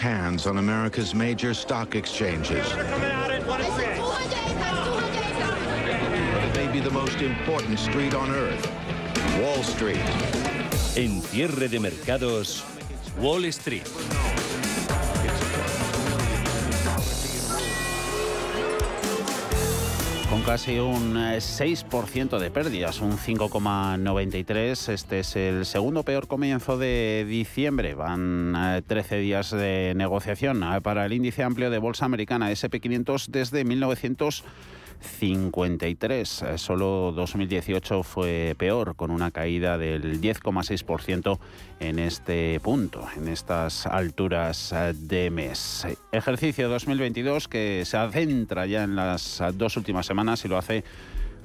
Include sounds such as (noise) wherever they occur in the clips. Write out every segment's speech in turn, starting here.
Hands on America's major stock exchanges. Maybe the most important street on earth, Wall Street. En cierre de mercados, Wall Street. Casi un 6% de pérdidas, un 5,93. Este es el segundo peor comienzo de diciembre. Van 13 días de negociación para el índice amplio de bolsa americana SP500 desde 1900. 53. Eh, solo 2018 fue peor, con una caída del 10,6% en este punto, en estas alturas eh, de mes. Ejercicio 2022 que se adentra ya en las dos últimas semanas y lo hace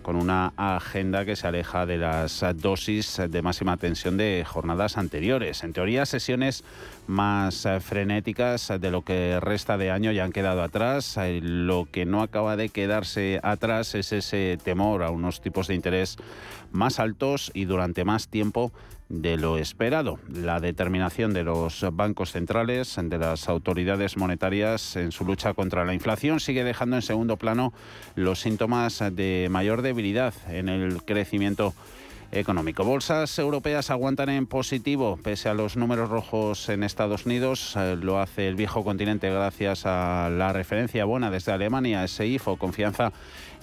con una agenda que se aleja de las dosis de máxima tensión de jornadas anteriores. En teoría, sesiones más frenéticas de lo que resta de año ya han quedado atrás. Lo que no acaba de quedarse atrás es ese temor a unos tipos de interés más altos y durante más tiempo de lo esperado. La determinación de los bancos centrales, de las autoridades monetarias en su lucha contra la inflación sigue dejando en segundo plano los síntomas de mayor debilidad en el crecimiento económico. Bolsas europeas aguantan en positivo pese a los números rojos en Estados Unidos. Eh, lo hace el viejo continente gracias a la referencia buena desde Alemania, ese IFO, confianza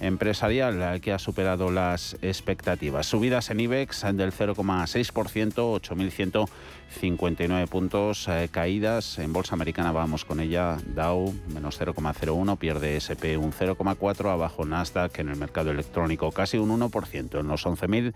empresarial que ha superado las expectativas. Subidas en IBEX del 0,6%, 8.159 puntos, eh, caídas en bolsa americana, vamos con ella, Dow menos 0,01, pierde SP un 0,4, abajo Nasdaq en el mercado electrónico casi un 1%, en los 11.000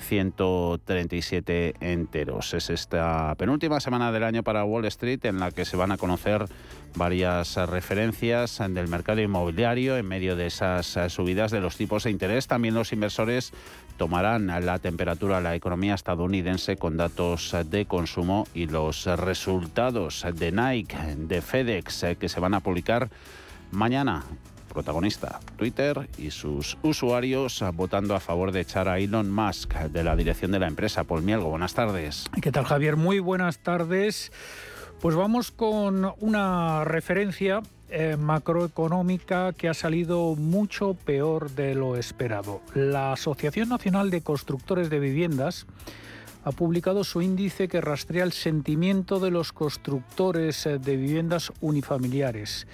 137 enteros. Es esta penúltima semana del año para Wall Street en la que se van a conocer varias referencias del mercado inmobiliario en medio de esas subidas de los tipos de interés. También los inversores tomarán la temperatura a la economía estadounidense con datos de consumo y los resultados de Nike, de FedEx, que se van a publicar mañana protagonista, Twitter y sus usuarios votando a favor de echar a Elon Musk de la dirección de la empresa. Paul Mielgo, buenas tardes. ¿Qué tal Javier? Muy buenas tardes. Pues vamos con una referencia eh, macroeconómica que ha salido mucho peor de lo esperado. La Asociación Nacional de Constructores de Viviendas ha publicado su índice que rastrea el sentimiento de los constructores eh, de viviendas unifamiliares.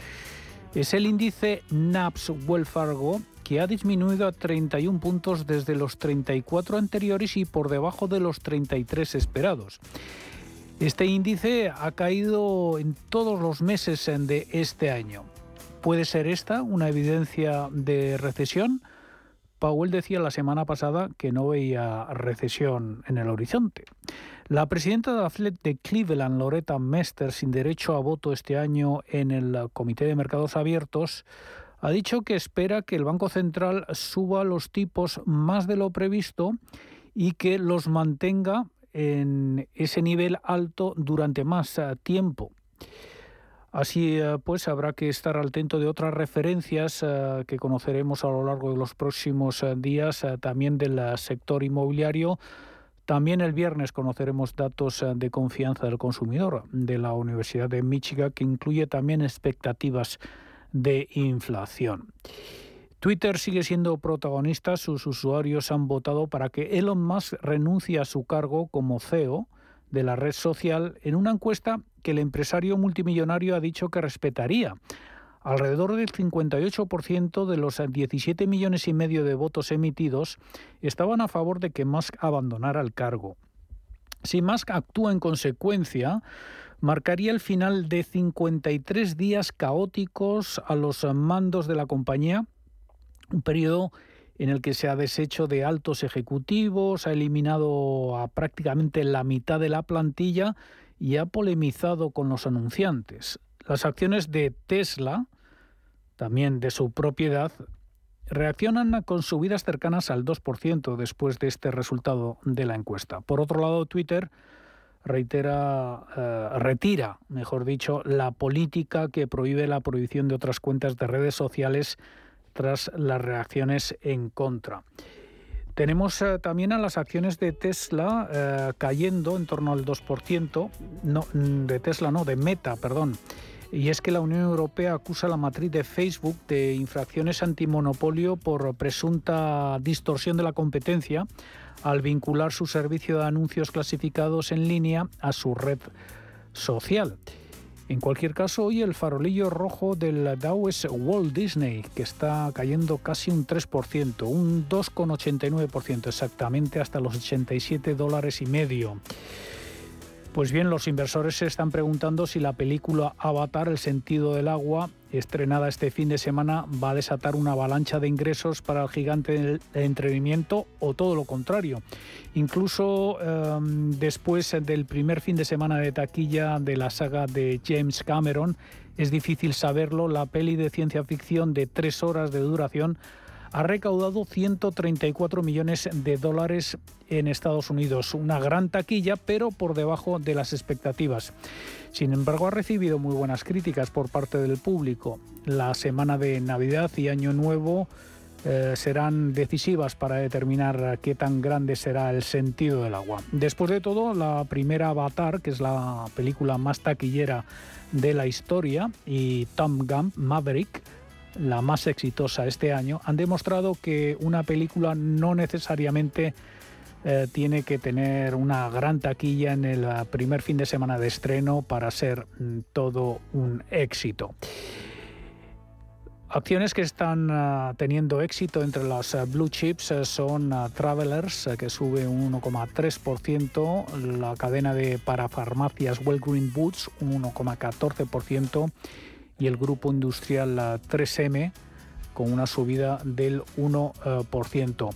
Es el índice NAPS Welfargo que ha disminuido a 31 puntos desde los 34 anteriores y por debajo de los 33 esperados. Este índice ha caído en todos los meses de este año. ¿Puede ser esta una evidencia de recesión? Powell decía la semana pasada que no veía recesión en el horizonte. La presidenta de la FLED de Cleveland, Loretta Mester, sin derecho a voto este año en el Comité de Mercados Abiertos, ha dicho que espera que el Banco Central suba los tipos más de lo previsto y que los mantenga en ese nivel alto durante más eh, tiempo. Así eh, pues, habrá que estar al tanto de otras referencias eh, que conoceremos a lo largo de los próximos días, también del sector inmobiliario también el viernes conoceremos datos de confianza del consumidor de la Universidad de Michigan que incluye también expectativas de inflación. Twitter sigue siendo protagonista, sus usuarios han votado para que Elon Musk renuncie a su cargo como CEO de la red social en una encuesta que el empresario multimillonario ha dicho que respetaría Alrededor del 58% de los 17 millones y medio de votos emitidos estaban a favor de que Musk abandonara el cargo. Si Musk actúa en consecuencia, marcaría el final de 53 días caóticos a los mandos de la compañía, un periodo en el que se ha deshecho de altos ejecutivos, ha eliminado a prácticamente la mitad de la plantilla y ha polemizado con los anunciantes. Las acciones de Tesla, también de su propiedad, reaccionan con subidas cercanas al 2% después de este resultado de la encuesta. Por otro lado, Twitter reitera, eh, retira, mejor dicho, la política que prohíbe la prohibición de otras cuentas de redes sociales tras las reacciones en contra. Tenemos eh, también a las acciones de Tesla eh, cayendo en torno al 2%, no, mm, de Tesla no, de Meta, perdón. Y es que la Unión Europea acusa a la matriz de Facebook de infracciones antimonopolio por presunta distorsión de la competencia al vincular su servicio de anuncios clasificados en línea a su red social. En cualquier caso, hoy el farolillo rojo del Dow es Walt Disney, que está cayendo casi un 3%, un 2,89% exactamente, hasta los 87 dólares y medio. Pues bien, los inversores se están preguntando si la película Avatar, el sentido del agua, estrenada este fin de semana, va a desatar una avalancha de ingresos para el gigante del entretenimiento o todo lo contrario. Incluso em, después del primer fin de semana de taquilla de la saga de James Cameron, es difícil saberlo, la peli de ciencia ficción de tres horas de duración ha recaudado 134 millones de dólares en Estados Unidos, una gran taquilla, pero por debajo de las expectativas. Sin embargo, ha recibido muy buenas críticas por parte del público. La semana de Navidad y Año Nuevo eh, serán decisivas para determinar qué tan grande será el sentido del agua. Después de todo, la primera Avatar, que es la película más taquillera de la historia, y Tom Gunn, Maverick, la más exitosa este año, han demostrado que una película no necesariamente eh, tiene que tener una gran taquilla en el eh, primer fin de semana de estreno para ser mm, todo un éxito. Acciones que están eh, teniendo éxito entre las blue chips son Travelers, que sube un 1,3%, la cadena de parafarmacias Green Boots un 1,14%, y el grupo industrial 3M con una subida del 1%.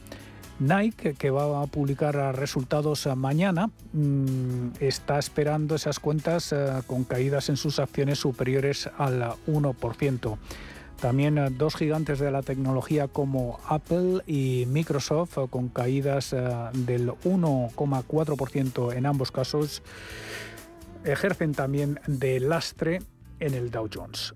Nike, que va a publicar resultados mañana, mm, está esperando esas cuentas eh, con caídas en sus acciones superiores al 1%. También eh, dos gigantes de la tecnología como Apple y Microsoft, eh, con caídas del 1,4% en ambos casos, ejercen también de lastre en el Dow Jones.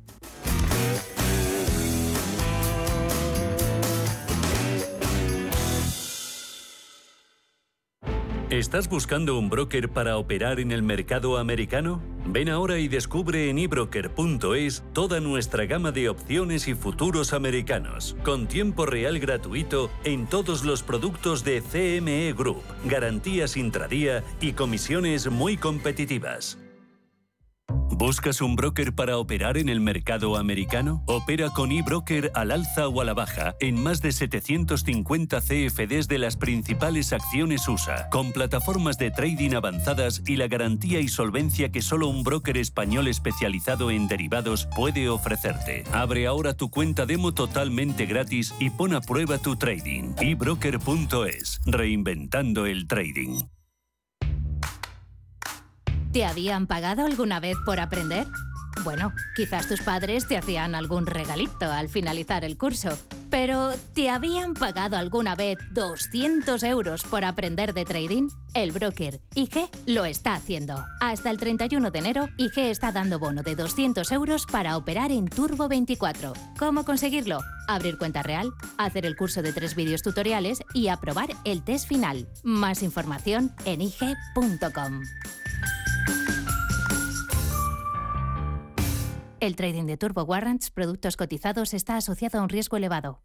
¿Estás buscando un broker para operar en el mercado americano? Ven ahora y descubre en ebroker.es toda nuestra gama de opciones y futuros americanos, con tiempo real gratuito en todos los productos de CME Group, garantías intradía y comisiones muy competitivas. ¿Buscas un broker para operar en el mercado americano? Opera con eBroker al alza o a la baja en más de 750 CFDs de las principales acciones USA, con plataformas de trading avanzadas y la garantía y solvencia que solo un broker español especializado en derivados puede ofrecerte. Abre ahora tu cuenta demo totalmente gratis y pon a prueba tu trading. eBroker.es, reinventando el trading. ¿Te habían pagado alguna vez por aprender? Bueno, quizás tus padres te hacían algún regalito al finalizar el curso. Pero, ¿te habían pagado alguna vez 200 euros por aprender de trading? El broker IG lo está haciendo. Hasta el 31 de enero, IG está dando bono de 200 euros para operar en Turbo 24. ¿Cómo conseguirlo? Abrir cuenta real, hacer el curso de tres vídeos tutoriales y aprobar el test final. Más información en IG.com. El trading de turbo warrants, productos cotizados, está asociado a un riesgo elevado.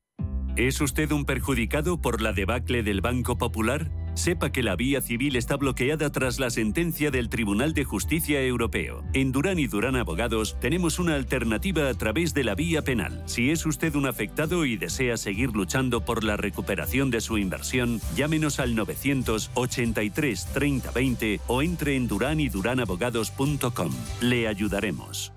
¿Es usted un perjudicado por la debacle del Banco Popular? Sepa que la vía civil está bloqueada tras la sentencia del Tribunal de Justicia Europeo. En Durán y Durán Abogados tenemos una alternativa a través de la vía penal. Si es usted un afectado y desea seguir luchando por la recuperación de su inversión, llámenos al 983 3020 o entre en duranyduránabogados.com. Le ayudaremos.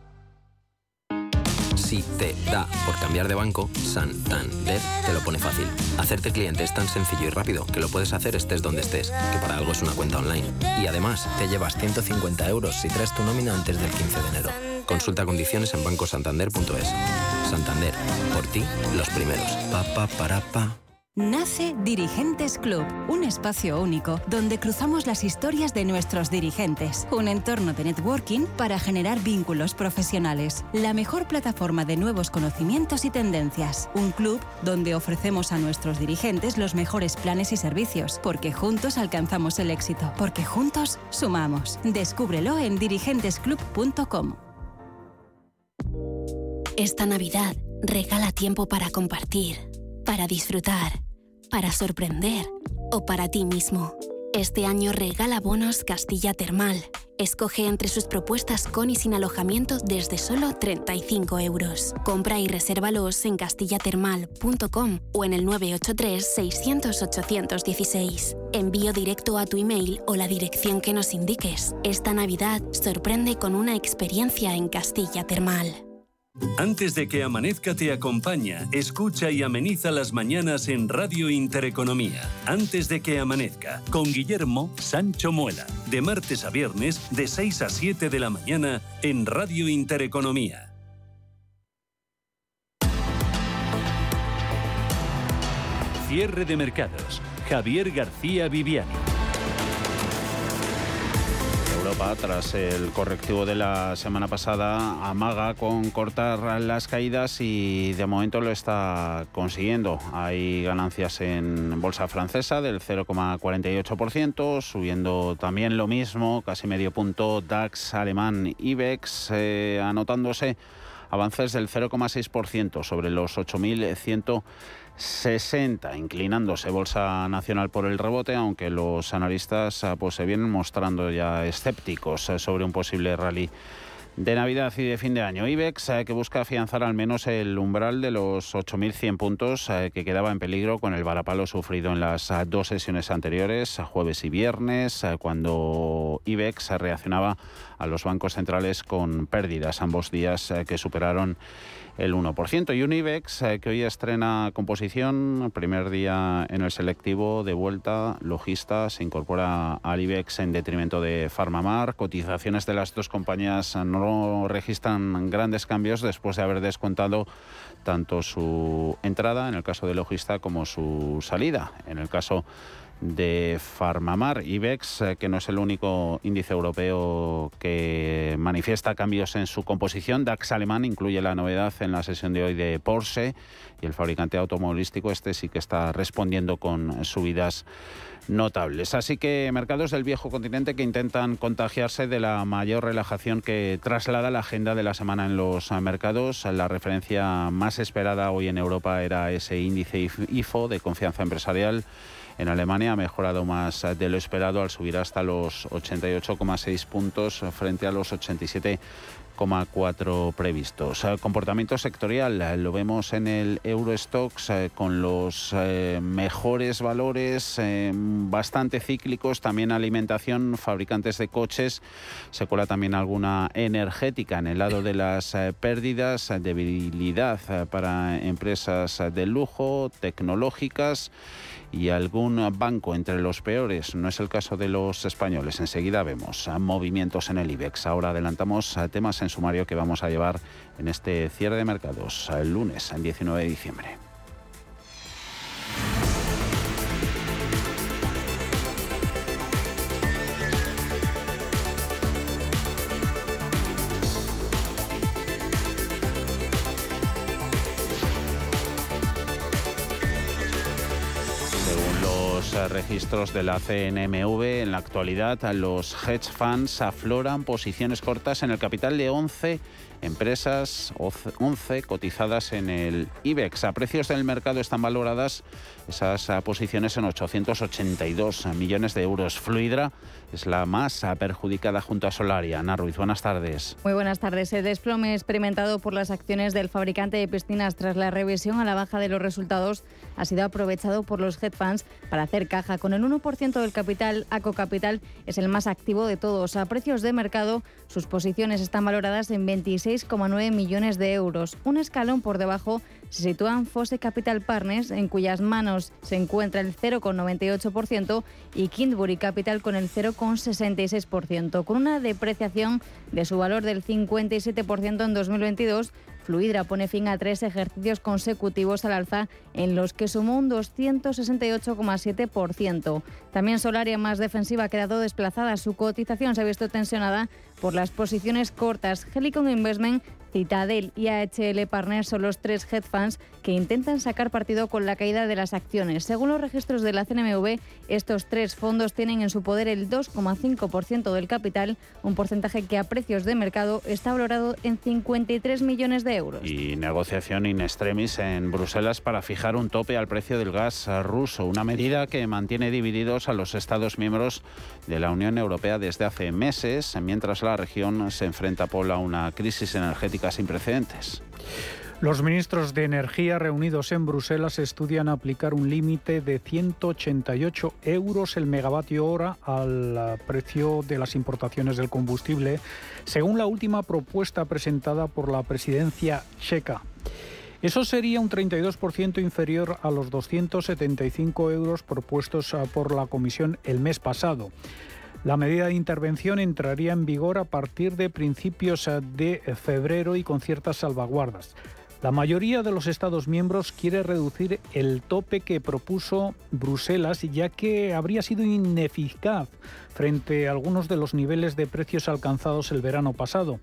Si te da por cambiar de banco, Santander te lo pone fácil. Hacerte cliente es tan sencillo y rápido que lo puedes hacer estés donde estés, que para algo es una cuenta online. Y además, te llevas 150 euros si traes tu nómina antes del 15 de enero. Consulta condiciones en bancosantander.es. Santander, por ti, los primeros. Pa, pa, para, pa. Nace Dirigentes Club, un espacio único donde cruzamos las historias de nuestros dirigentes, un entorno de networking para generar vínculos profesionales, la mejor plataforma de nuevos conocimientos y tendencias, un club donde ofrecemos a nuestros dirigentes los mejores planes y servicios, porque juntos alcanzamos el éxito, porque juntos sumamos. Descúbrelo en dirigentesclub.com. Esta Navidad regala tiempo para compartir para disfrutar, para sorprender o para ti mismo. Este año regala bonos Castilla Termal. Escoge entre sus propuestas con y sin alojamiento desde solo 35 euros. Compra y resérvalos en castillatermal.com o en el 983-600-816. Envío directo a tu email o la dirección que nos indiques. Esta Navidad sorprende con una experiencia en Castilla Termal. Antes de que amanezca te acompaña, escucha y ameniza las mañanas en Radio Intereconomía. Antes de que amanezca, con Guillermo Sancho Muela, de martes a viernes de 6 a 7 de la mañana en Radio Intereconomía. Cierre de mercados. Javier García Viviani tras el correctivo de la semana pasada, amaga con cortar las caídas y de momento lo está consiguiendo. Hay ganancias en bolsa francesa del 0,48%, subiendo también lo mismo, casi medio punto DAX alemán IBEX, eh, anotándose avances del 0,6% sobre los 8.100 60, inclinándose Bolsa Nacional por el rebote, aunque los analistas ah, pues, se vienen mostrando ya escépticos eh, sobre un posible rally de Navidad y de fin de año. IBEX, eh, que busca afianzar al menos el umbral de los 8.100 puntos que quedaba en peligro con el varapalo sufrido en las dos sesiones anteriores, jueves y viernes, cuando IBEX reaccionaba a los bancos centrales con pérdidas ambos días que superaron el 1%. Y un IBEX eh, que hoy estrena composición, primer día en el selectivo, de vuelta, logista, se incorpora al IBEX en detrimento de Farmamar. Cotizaciones de las dos compañías no registran grandes cambios después de haber descontado tanto su entrada, en el caso de logista, como su salida. En el caso de Farmamar. IBEX, eh, que no es el único índice europeo que manifiesta cambios en su composición. DAX alemán incluye la novedad en la sesión de hoy de Porsche y el fabricante automovilístico este sí que está respondiendo con subidas notables. Así que mercados del viejo continente que intentan contagiarse de la mayor relajación que traslada la agenda de la semana en los mercados. La referencia más esperada hoy en Europa era ese índice IFO de confianza empresarial en Alemania ha mejorado más de lo esperado al subir hasta los 88,6 puntos frente a los 87,4 previstos. Comportamiento sectorial lo vemos en el Eurostox eh, con los eh, mejores valores, eh, bastante cíclicos, también alimentación, fabricantes de coches, se cuela también alguna energética en el lado de las pérdidas, debilidad para empresas de lujo, tecnológicas y algún banco entre los peores. No es el caso de los españoles. Enseguida vemos movimientos en el IBEX. Ahora adelantamos temas en sumario que vamos a llevar en este cierre de mercados el lunes, el 19 de diciembre. Registros de la CNMV, en la actualidad los hedge funds afloran posiciones cortas en el capital de 11 empresas, 11 cotizadas en el IBEX. A precios del mercado están valoradas esas posiciones en 882 millones de euros. Fluidra es la más perjudicada junto a Solaria. Ana Ruiz, buenas tardes. Muy buenas tardes. El desplome experimentado por las acciones del fabricante de piscinas tras la revisión a la baja de los resultados ha sido aprovechado por los hedge funds para hacer caja. Con el 1% del capital, ACO Capital es el más activo de todos. A precios de mercado, sus posiciones están valoradas en 26,9 millones de euros, un escalón por debajo se sitúan Fosse Capital Partners, en cuyas manos se encuentra el 0,98%, y Kindbury Capital con el 0,66%, con una depreciación de su valor del 57% en 2022 Fluidra pone fin a tres ejercicios consecutivos al alza en los que sumó un 268,7%. También Solaria, más defensiva, ha quedado desplazada. Su cotización se ha visto tensionada por las posiciones cortas. Helicon Investment Citadel y AHL Partners son los tres hedge funds que intentan sacar partido con la caída de las acciones. Según los registros de la CNMV, estos tres fondos tienen en su poder el 2,5% del capital, un porcentaje que a precios de mercado está valorado en 53 millones de euros. Y negociación in extremis en Bruselas para fijar un tope al precio del gas ruso, una medida que mantiene divididos a los Estados miembros de la Unión Europea desde hace meses, mientras la región se enfrenta por a una crisis energética sin precedentes. Los ministros de Energía reunidos en Bruselas estudian aplicar un límite de 188 euros el megavatio hora al precio de las importaciones del combustible, según la última propuesta presentada por la presidencia checa. Eso sería un 32% inferior a los 275 euros propuestos por la Comisión el mes pasado. La medida de intervención entraría en vigor a partir de principios eh, de febrero y con ciertas salvaguardas. La mayoría de los Estados miembros quiere reducir el tope que propuso Bruselas, ya que habría sido ineficaz frente a algunos de los niveles de precios alcanzados el verano pasado.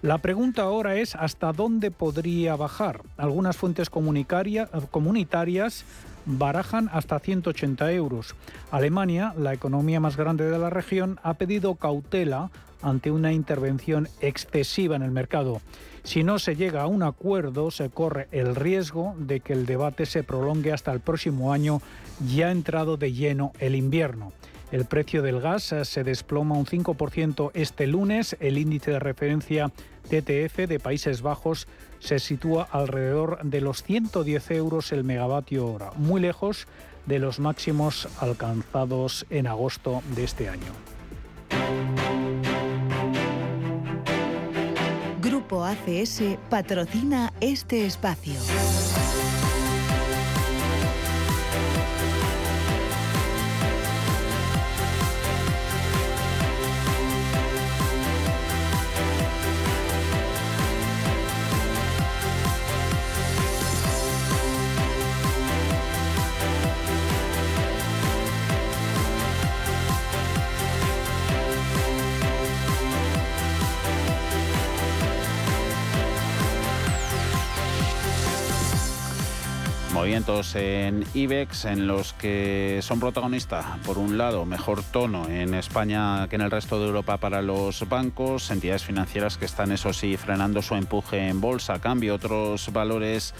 La pregunta ahora es hasta dónde podría bajar. Algunas fuentes comunitarias barajan hasta 180 euros. Alemania, la economía más grande de la región, ha pedido cautela ante una intervención excesiva en el mercado. Si no se llega a un acuerdo, se corre el riesgo de que el debate se prolongue hasta el próximo año, ya entrado de lleno el invierno. El precio del gas se desploma un 5% este lunes. El índice de referencia TTF de Países Bajos se sitúa alrededor de los 110 euros el megavatio hora, muy lejos de los máximos alcanzados en agosto de este año. Grupo ACS patrocina este espacio. En IBEX en los que son protagonistas, por un lado, mejor tono en España que en el resto de Europa para los bancos, entidades financieras que están, eso sí, frenando su empuje en bolsa, cambio otros valores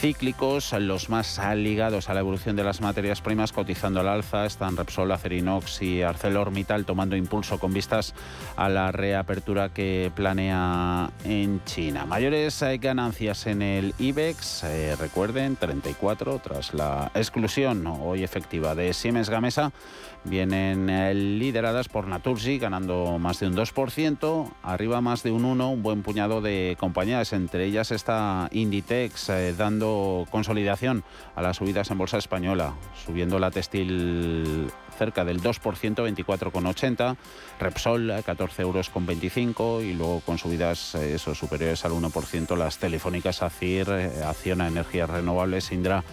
cíclicos, los más ligados a la evolución de las materias primas, cotizando al alza, están Repsol, Acerinox y ArcelorMittal tomando impulso con vistas a la reapertura que planea en China. Mayores eh, ganancias en el IBEX, eh, recuerden, 34 tras la exclusión hoy efectiva de Siemens Gamesa vienen eh, lideradas por Naturgy, ganando más de un 2%, arriba más de un 1%, un buen puñado de compañías, entre ellas está Inditex, eh, dando consolidación a las subidas en bolsa española, subiendo la textil cerca del 2%, 24,80, Repsol 14 euros con 25 y luego con subidas eh, esos superiores al 1% las telefónicas ACIR, Acciona Energías Renovables, Indra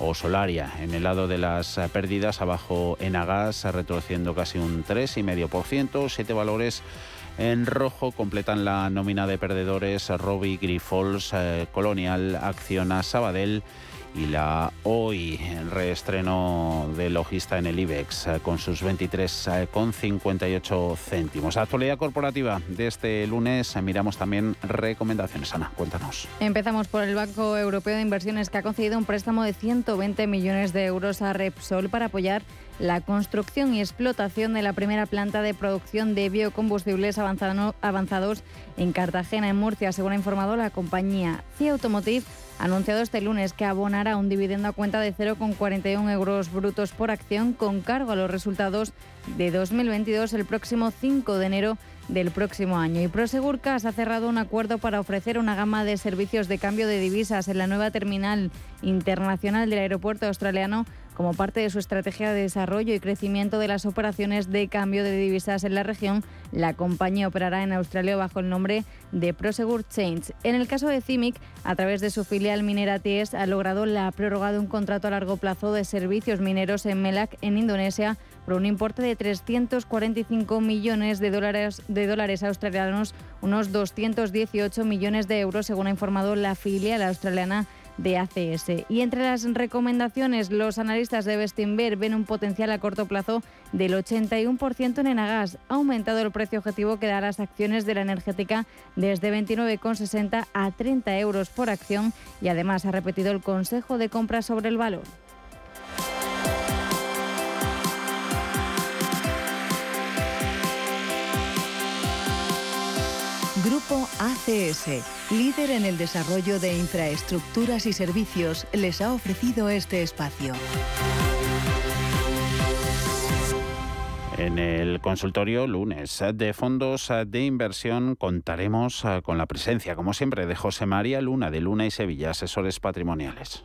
o Solaria. En el lado de las eh, pérdidas, abajo en Agas, retrocediendo casi un 3,5%, siete valores en rojo completan la nómina de perdedores Robbie, Grifols, eh, Colonial, Acciona, Sabadell y la hoy reestreno de Logista en el IBEX eh, con sus 23,58 céntimos. Actualidad corporativa de este lunes eh, miramos también recomendaciones. Ana, cuéntanos. Empezamos por el Banco Europeo de Inversiones que ha concedido un préstamo de 120 millones de euros a Repsol para apoyar la construcción y explotación de la primera planta de producción de biocombustibles avanzados en Cartagena, en Murcia, según ha informado la compañía CIA Automotive anunciado este lunes que abonará un dividendo a cuenta de 0,41 euros brutos por acción con cargo a los resultados de 2022 el próximo 5 de enero del próximo año. Y Prosegur Cash ha cerrado un acuerdo para ofrecer una gama de servicios de cambio de divisas en la nueva terminal internacional del aeropuerto australiano como parte de su estrategia de desarrollo y crecimiento de las operaciones de cambio de divisas en la región, la compañía operará en Australia bajo el nombre de Prosegur Change. En el caso de CIMIC, a través de su filial minera TIES, ha logrado la prórroga de un contrato a largo plazo de servicios mineros en Melak, en Indonesia, por un importe de 345 millones de dólares, de dólares australianos, unos 218 millones de euros, según ha informado la filial australiana de ACS. Y entre las recomendaciones, los analistas de Bestinver ven un potencial a corto plazo del 81% en Enagas. Ha aumentado el precio objetivo que da las acciones de la energética desde 29,60 a 30 euros por acción y además ha repetido el consejo de compra sobre el valor. Grupo ACS, líder en el desarrollo de infraestructuras y servicios, les ha ofrecido este espacio. En el consultorio lunes de fondos de inversión contaremos con la presencia, como siempre, de José María Luna de Luna y Sevilla, asesores patrimoniales.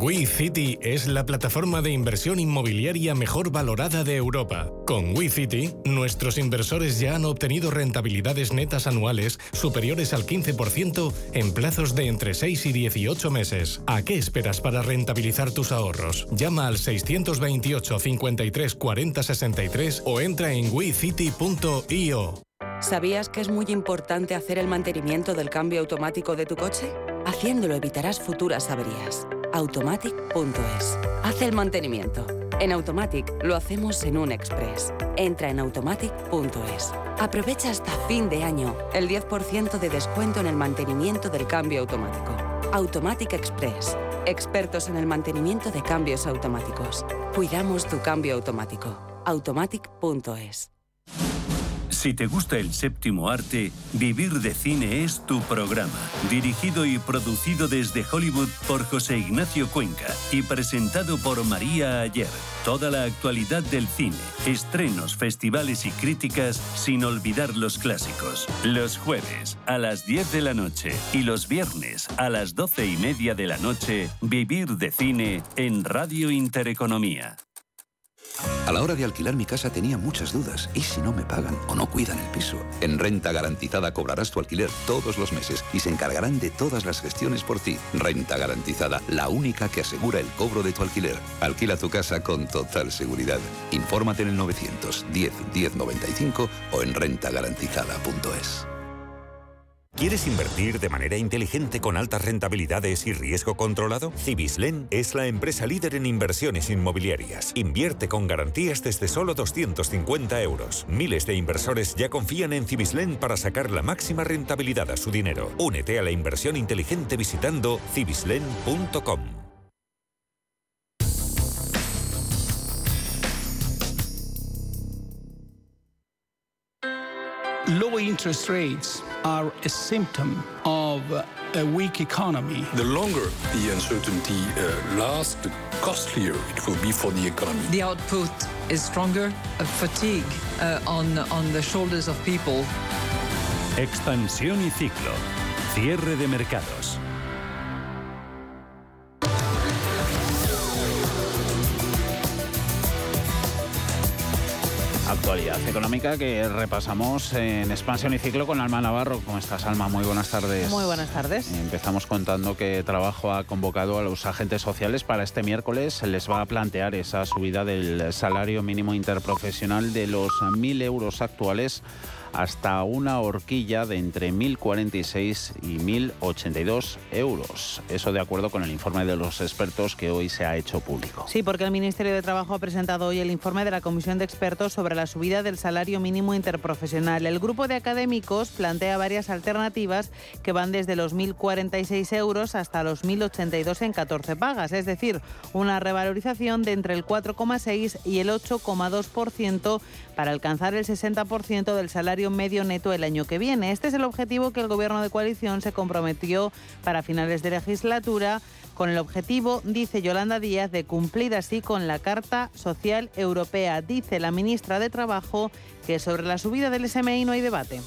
WeCity es la plataforma de inversión inmobiliaria mejor valorada de Europa. Con WeCity, nuestros inversores ya han obtenido rentabilidades netas anuales superiores al 15% en plazos de entre 6 y 18 meses. ¿A qué esperas para rentabilizar tus ahorros? Llama al 628 53 40 63 o entra en wecity.io. ¿Sabías que es muy importante hacer el mantenimiento del cambio automático de tu coche? Haciéndolo evitarás futuras averías automatic.es. Haz el mantenimiento. En Automatic lo hacemos en un express. Entra en automatic.es. Aprovecha hasta fin de año el 10% de descuento en el mantenimiento del cambio automático. Automatic Express. Expertos en el mantenimiento de cambios automáticos. Cuidamos tu cambio automático. Automatic.es. Si te gusta el séptimo arte, Vivir de Cine es tu programa. Dirigido y producido desde Hollywood por José Ignacio Cuenca y presentado por María Ayer. Toda la actualidad del cine, estrenos, festivales y críticas sin olvidar los clásicos. Los jueves a las 10 de la noche y los viernes a las 12 y media de la noche, Vivir de Cine en Radio Intereconomía. A la hora de alquilar mi casa tenía muchas dudas. ¿Y si no me pagan o no cuidan el piso? En Renta Garantizada cobrarás tu alquiler todos los meses y se encargarán de todas las gestiones por ti. Renta Garantizada, la única que asegura el cobro de tu alquiler. Alquila tu casa con total seguridad. Infórmate en el 910 1095 o en rentagarantizada.es. ¿Quieres invertir de manera inteligente con altas rentabilidades y riesgo controlado? Cibislen es la empresa líder en inversiones inmobiliarias. Invierte con garantías desde solo 250 euros. Miles de inversores ya confían en Cibislen para sacar la máxima rentabilidad a su dinero. Únete a la inversión inteligente visitando cibislen.com. Low interest rates are a symptom of a weak economy. The longer the uncertainty uh, lasts, the costlier it will be for the economy. The output is stronger, a fatigue uh, on, on the shoulders of people. Expansión y ciclo. Cierre de mercados. Actualidad económica que repasamos en expansión y ciclo con Alma Navarro. ¿Cómo estás, Alma? Muy buenas tardes. Muy buenas tardes. Empezamos contando que Trabajo ha convocado a los agentes sociales para este miércoles. Les va a plantear esa subida del salario mínimo interprofesional de los 1.000 euros actuales hasta una horquilla de entre 1.046 y 1.082 euros. Eso de acuerdo con el informe de los expertos que hoy se ha hecho público. Sí, porque el Ministerio de Trabajo ha presentado hoy el informe de la Comisión de Expertos sobre la subida del salario mínimo interprofesional. El grupo de académicos plantea varias alternativas que van desde los 1.046 euros hasta los 1.082 en 14 pagas, es decir, una revalorización de entre el 4,6 y el 8,2% para alcanzar el 60% del salario medio neto el año que viene. Este es el objetivo que el Gobierno de coalición se comprometió para finales de legislatura con el objetivo, dice Yolanda Díaz, de cumplir así con la Carta Social Europea. Dice la ministra de Trabajo que sobre la subida del SMI no hay debate.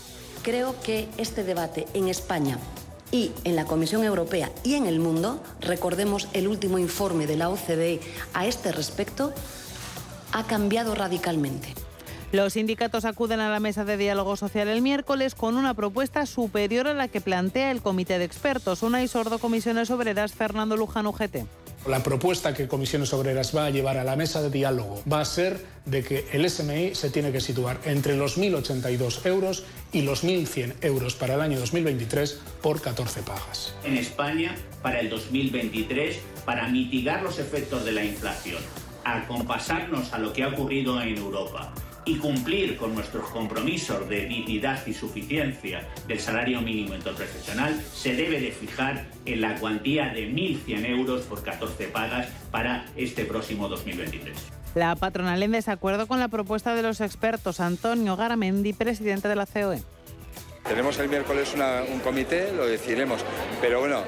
Creo que este debate en España y en la Comisión Europea y en el mundo, recordemos el último informe de la OCDE a este respecto, ha cambiado radicalmente. Los sindicatos acuden a la mesa de diálogo social el miércoles con una propuesta superior a la que plantea el comité de expertos. Una y sordo Comisiones Obreras, Fernando Luján, UGT. La propuesta que Comisiones Obreras va a llevar a la mesa de diálogo va a ser de que el SMI se tiene que situar entre los 1.082 euros y los 1.100 euros para el año 2023 por 14 pagas. En España, para el 2023, para mitigar los efectos de la inflación, al compasarnos a lo que ha ocurrido en Europa y cumplir con nuestros compromisos de dignidad y suficiencia del salario mínimo interprofesional, se debe de fijar en la cuantía de 1.100 euros por 14 pagas para este próximo 2023. La patronal en desacuerdo con la propuesta de los expertos Antonio Garamendi, presidente de la COE. Tenemos el miércoles un comité, lo decidiremos, pero bueno,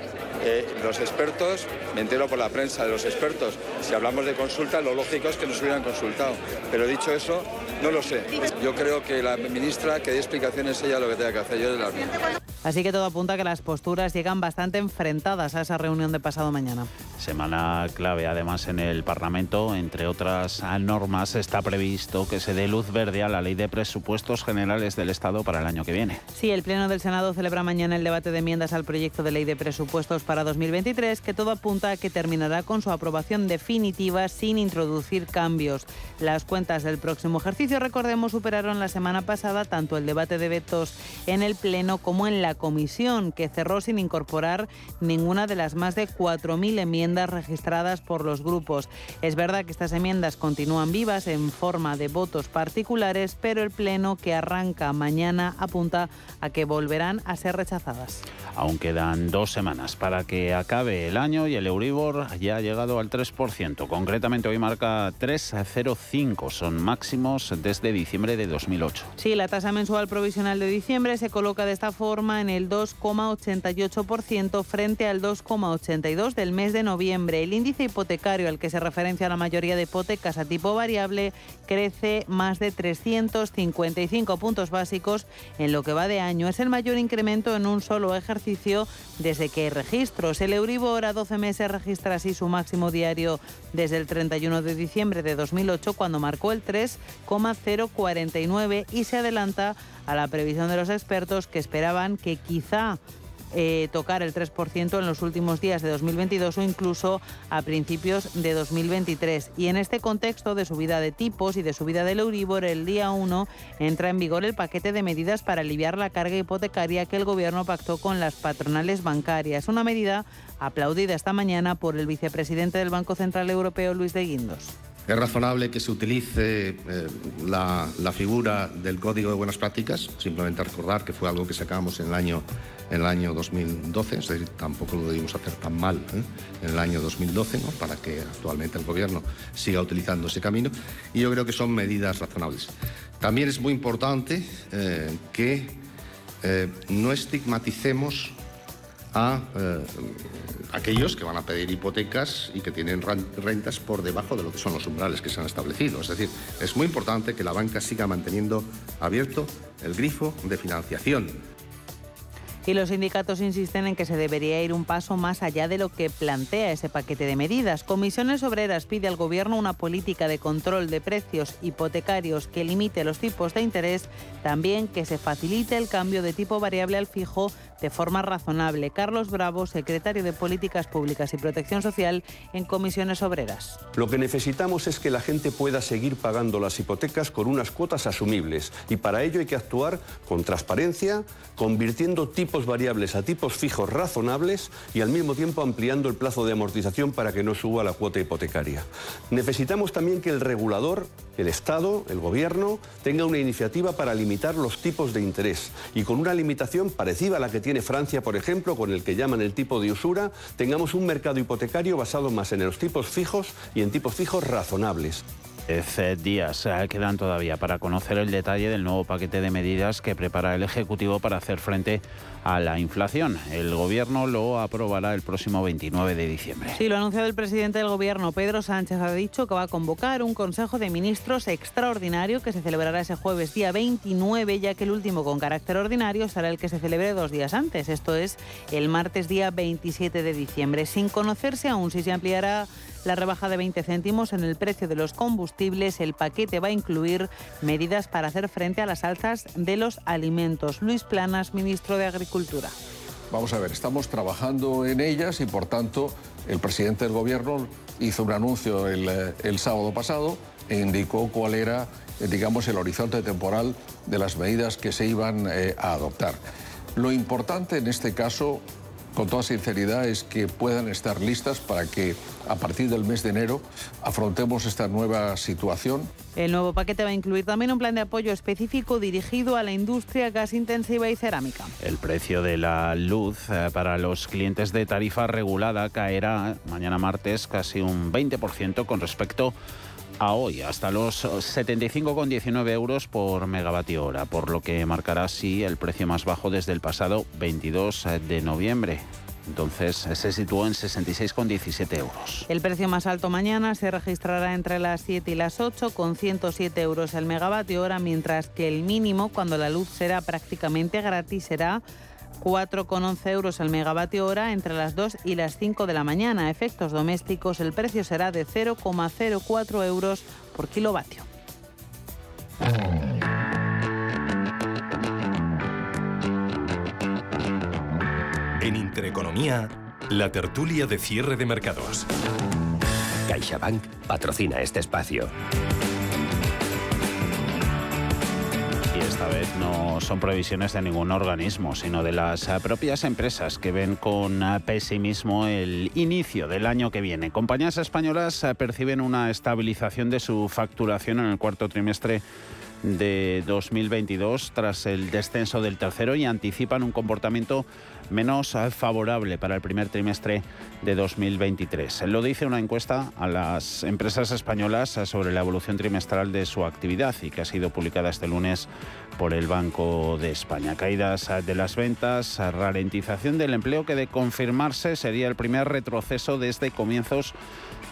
eh, los expertos, me entero por la prensa de los expertos, si hablamos de consulta, lo lógico es que nos hubieran consultado, pero dicho eso, no lo sé. Yo creo que la ministra que dé explicaciones ella lo que tenga que hacer, yo de la Así que todo apunta a que las posturas llegan bastante enfrentadas a esa reunión de pasado mañana. Semana clave además en el Parlamento, entre otras normas, está previsto que se dé luz verde a la ley de presupuestos generales del Estado para el año que viene. Sí, el Pleno del Senado celebra mañana el debate de enmiendas al proyecto de ley de presupuestos para 2023, que todo apunta a que terminará con su aprobación definitiva sin introducir cambios. Las cuentas del próximo ejercicio, recordemos, superaron la semana pasada tanto el debate de vetos en el Pleno como en la comisión, que cerró sin incorporar ninguna de las más de 4.000 enmiendas registradas por los grupos. Es verdad que estas enmiendas continúan vivas en forma de votos particulares, pero el Pleno que arranca mañana apunta a que volverán a ser rechazadas. Aún quedan dos semanas para que acabe el año y el Euribor ya ha llegado al 3%. Concretamente hoy marca 3,05. Son máximos desde diciembre de 2008. Sí, la tasa mensual provisional de diciembre se coloca de esta forma en el 2,88% frente al 2,82% del mes de noviembre. El índice hipotecario al que se referencia la mayoría de hipotecas a tipo variable crece más de 355 puntos básicos en lo que va de año. Es el mayor incremento en un solo ejercicio desde que hay registros. El Euribor a 12 meses registra así su máximo diario desde el 31 de diciembre de 2008 cuando marcó el 3,049 y se adelanta a la previsión de los expertos que esperaban que quizá eh, tocar el 3% en los últimos días de 2022 o incluso a principios de 2023. Y en este contexto de subida de tipos y de subida del Euribor, el día 1 entra en vigor el paquete de medidas para aliviar la carga hipotecaria que el Gobierno pactó con las patronales bancarias. Una medida aplaudida esta mañana por el vicepresidente del Banco Central Europeo, Luis de Guindos. Es razonable que se utilice eh, la, figura del Código de Buenas Prácticas, simplemente recordar que fue algo que sacamos en el año, en el año 2012, es decir, tampoco lo debimos hacer tan mal ¿eh? en el año 2012, ¿no? para que actualmente el Gobierno siga utilizando ese camino, y yo creo que son medidas razonables. También es muy importante eh, que no estigmaticemos a eh, aquellos que van a pedir hipotecas y que tienen rentas por debajo de lo que son los umbrales que se han establecido. Es decir, es muy importante que la banca siga manteniendo abierto el grifo de financiación Y los sindicatos insisten en que se debería ir un paso más allá de lo que plantea ese paquete de medidas. Comisiones Obreras pide al Gobierno una política de control de precios hipotecarios que limite los tipos de interés, también que se facilite el cambio de tipo variable al fijo de forma razonable. Carlos Bravo, secretario de Políticas Públicas y Protección Social en Comisiones Obreras. Lo que necesitamos es que la gente pueda seguir pagando las hipotecas con unas cuotas asumibles y para ello hay que actuar con transparencia, convirtiendo tipos variables a tipos fijos razonables y al mismo tiempo ampliando el plazo de amortización para que no suba la cuota hipotecaria. Necesitamos también que el regulador, el Estado, el Gobierno, tenga una iniciativa para limitar los tipos de interés y con una limitación parecida a la que tiene Francia, por ejemplo, con el que llaman el tipo de usura, tengamos un mercado hipotecario basado más en los tipos fijos y en tipos fijos razonables. Días eh, quedan todavía para conocer el detalle del nuevo paquete de medidas que prepara el Ejecutivo para hacer frente a la inflación. El Gobierno lo aprobará el próximo 29 de diciembre. Sí, lo ha anunciado el presidente del Gobierno, Pedro Sánchez, ha dicho que va a convocar un Consejo de Ministros extraordinario que se celebrará ese jueves día 29, ya que el último con carácter ordinario será el que se celebre dos días antes, esto es el martes día 27 de diciembre, sin conocerse aún si se ampliará la rebaja de 20 céntimos en el precio de los combustibles. El paquete va a incluir medidas para hacer frente a las alzas de los alimentos. Luis Planas, ministro de Agricultura. Vamos a ver, estamos trabajando en ellas y por tanto el presidente del gobierno hizo un anuncio el, eh, sábado pasado e indicó cuál era, eh, digamos, el horizonte temporal de las medidas que se iban eh, a adoptar. Lo importante en este caso con toda sinceridad es que puedan estar listas para que a partir del mes de enero afrontemos esta nueva situación. El nuevo paquete va a incluir también un plan de apoyo específico dirigido a la industria gas intensiva y cerámica. El precio de la luz eh, para los clientes de tarifa regulada caerá mañana martes casi un 20% con respecto a hoy, hasta los 75,19 euros por megavatio hora, por lo que marcará así el precio más bajo desde el pasado 22 de noviembre. Entonces se situó en 66,17 euros. El precio más alto mañana se registrará entre las 7 y las 8 con 107 euros el megavatio hora, mientras que el mínimo cuando la luz será prácticamente gratis será 4,11 euros al megavatio hora entre las 2 y las 5 de la mañana. efectos domésticos, el precio será de 0,04 euros por kilovatio. En Intereconomía, la tertulia de cierre de mercados. CaixaBank patrocina este espacio. Esta vez no son previsiones de ningún organismo, sino de las eh, propias empresas que ven con eh, pesimismo el inicio del año que viene. Compañías españolas eh, perciben una estabilización de su facturación en el cuarto trimestre de 2022 tras el descenso del tercero y anticipan un comportamiento menos favorable para el primer trimestre de 2023. Lo dice una encuesta a las empresas españolas sobre la evolución trimestral de su actividad y que ha sido publicada este lunes por el Banco de España. Caídas de las ventas, ralentización del empleo que de confirmarse sería el primer retroceso desde comienzos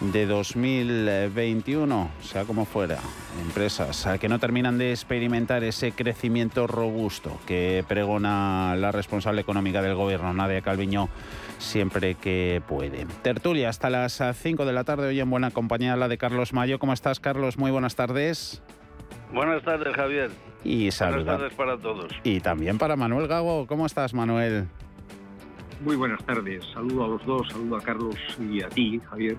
de 2021, sea como fuera, empresas que no terminan de experimentar ese crecimiento robusto que pregona la responsable económica del gobierno, Nadia Calviño, siempre que puede. Tertulia hasta las 5 de la tarde, hoy en buena compañía la de Carlos Mayo. ¿Cómo estás, Carlos? Muy buenas tardes. Buenas tardes, Javier. Y Buenas tardes para todos. Y también para Manuel Gago. ¿Cómo estás, Manuel? Muy buenas tardes. Saludo a los dos, saludo a Carlos y a ti, Javier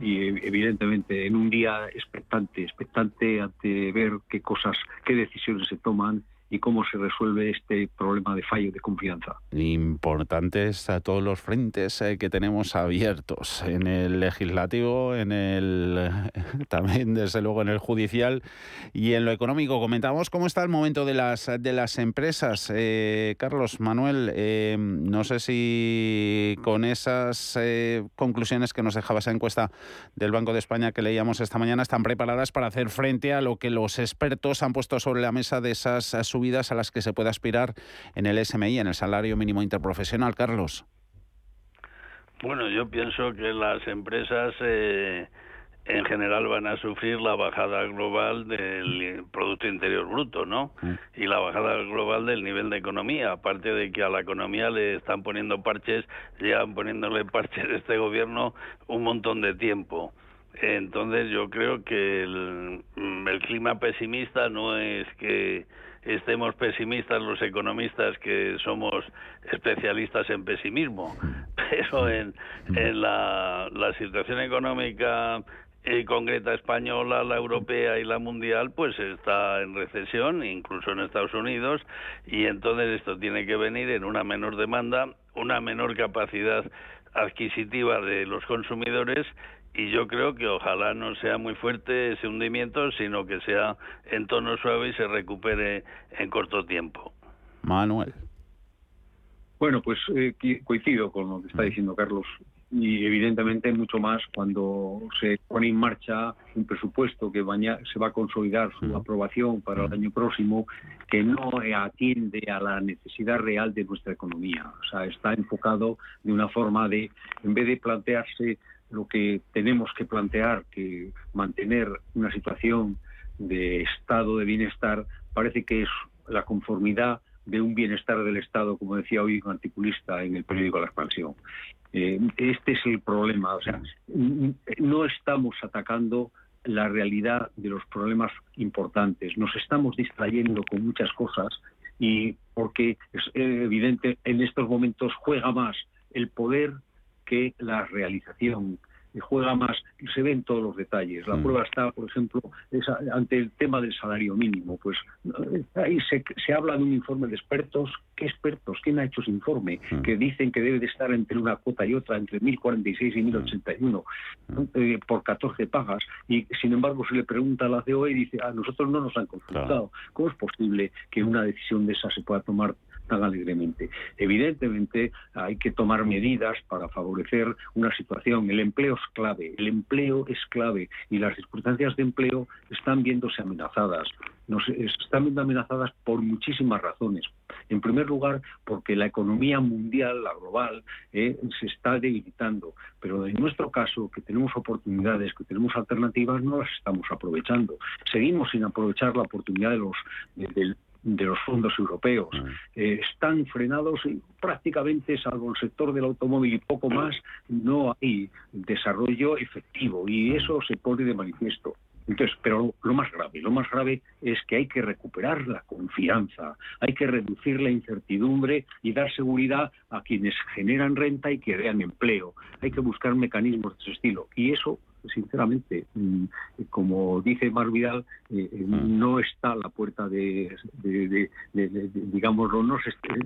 y evidentemente en un día expectante, expectante ante ver qué cosas, qué decisiones se toman y cómo se resuelve este problema de fallo de confianza. Importantes a todos los frentes eh, que tenemos abiertos en el legislativo, en el (laughs) también desde luego en el judicial y en lo económico. Comentamos cómo está el momento de las de las empresas. Eh, Carlos Manuel, eh, no sé si con esas conclusiones que nos dejaba esa encuesta del Banco de España que leíamos esta mañana están preparadas para hacer frente a lo que los expertos han puesto sobre la mesa de esas subidas a las que se puede aspirar en el SMI, en el salario mínimo interprofesional, Carlos? Bueno, yo pienso que las empresas eh, en general van a sufrir la bajada global del Producto Interior Bruto, ¿no? Y la bajada global del nivel de economía, aparte de que a la economía le están poniendo parches, llevan poniéndole (laughs) parches este gobierno un montón de tiempo. Entonces yo creo que el, el clima pesimista no es que estemos pesimistas los economistas que somos especialistas en pesimismo, (laughs) pero en, la, la situación económica concreta española, la europea y la mundial, pues está en recesión, incluso en Estados Unidos, y entonces esto tiene que venir en una menor demanda, una menor capacidad adquisitiva de los consumidores y yo creo que ojalá no sea muy fuerte ese hundimiento, sino que sea en tono suave y se recupere en corto tiempo. Manuel. Bueno, pues eh, coincido con lo que está diciendo Carlos y evidentemente mucho más cuando se pone en marcha un presupuesto que se va a consolidar su aprobación para el año próximo que no atiende a la necesidad real de nuestra economía. O sea, está enfocado de una forma de, en vez de plantearse lo que tenemos que plantear, que mantener una situación de estado de bienestar, parece que es la conformidad de un bienestar del Estado, como decía hoy un articulista en el periódico La Expansión. Eh, este es el problema. O sea, no estamos atacando la realidad de los problemas importantes. Nos estamos distrayendo con muchas cosas y porque es evidente en estos momentos juega más el poder que la realización juega más, se ven todos los detalles. La mm. prueba está, por ejemplo, ante el tema del salario mínimo. Pues ahí se, se, habla de un informe de expertos. ¿Qué expertos? ¿Quién ha hecho ese informe? Mm. Que dicen que debe de estar entre una cuota y otra, entre 1.046 y 1.081, mm. eh, por 14 pagas. Y sin embargo se le pregunta a la COE y dice, a nosotros no nos han consultado. ¿Cómo es posible que una decisión de esa se pueda tomar tan alegremente. Evidentemente hay que tomar medidas para favorecer una situación. El empleo clave, el empleo es clave y las circunstancias de empleo están viéndose amenazadas. Nos están viendo amenazadas por muchísimas razones. En primer lugar, porque la economía mundial, la global, eh, se está debilitando. Pero en nuestro caso, que tenemos oportunidades, que tenemos alternativas, no las estamos aprovechando. Seguimos sin aprovechar la oportunidad de los, de los fondos europeos. Mm. Eh, están frenados y prácticamente, salvo el sector del automóvil y poco más, no hay desarrollo efectivo y mm. eso se pone de manifiesto. Entonces, pero lo más grave, lo más grave es que hay que recuperar la confianza, hay que reducir la incertidumbre y dar seguridad a quienes generan renta y crean empleo. Hay que buscar mecanismos de ese estilo y eso sinceramente, mm, como dice Mar Vidal, eh, eh, mm. no está a la puerta de, digámoslo, no,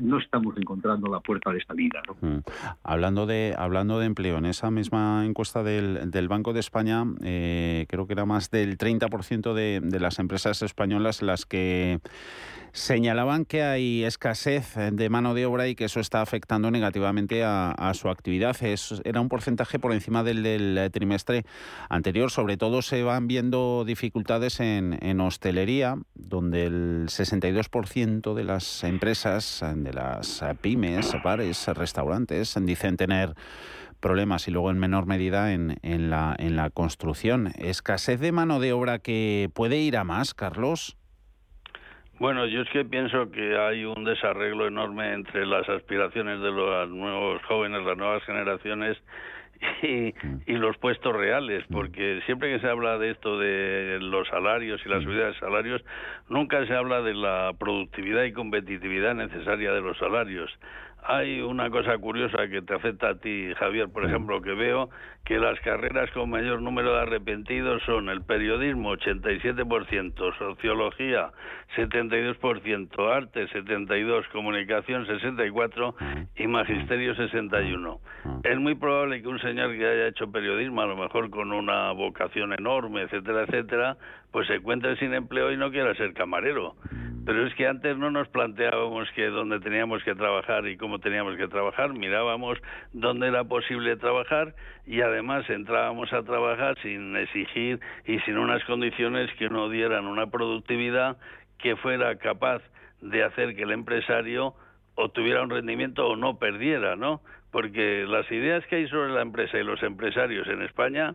no, estamos encontrando la puerta de salida. Mm. Hablando, de, hablando de empleo, en esa misma encuesta del, del Banco de España, eh, creo que era más del 30% de, de las empresas españolas las que señalaban que hay escasez de mano de obra y que eso está afectando negativamente a, su actividad. era un porcentaje por encima del, del, trimestre anterior. Sobre todo se van viendo dificultades en, en hostelería, donde el 62% de las empresas, de las pymes, bares, restaurantes, dicen tener problemas y luego en menor medida en, en, la, en la construcción. ¿Escasez de mano de obra que puede ir a más, Carlos? Bueno, yo es que pienso que hay un desarreglo enorme entre las aspiraciones de los nuevos jóvenes, las nuevas generaciones (laughs) y, mm. y, los puestos reales, mm. porque siempre que se habla de esto de los salarios y la mm. subida de salarios, nunca se habla de la productividad y competitividad necesaria de los salarios. Hay una cosa curiosa que te afecta a ti, Javier, por ejemplo, que veo que las carreras con mayor número de arrepentidos son el periodismo 87%, sociología 72%, arte 72%, comunicación 64% y magisterio 61%. Es muy probable que un señor que haya hecho periodismo, a lo mejor con una vocación enorme, etcétera, etcétera, pues se encuentre sin empleo y no quiera ser camarero. Pero es que antes no nos planteábamos que dónde teníamos que trabajar y cómo teníamos que trabajar, mirábamos dónde era posible trabajar y además entrábamos a trabajar sin exigir y sin unas condiciones que no dieran una productividad que fuera capaz de hacer que el empresario obtuviera un rendimiento o no perdiera, ¿no? Porque las ideas que hay sobre la empresa y los empresarios en España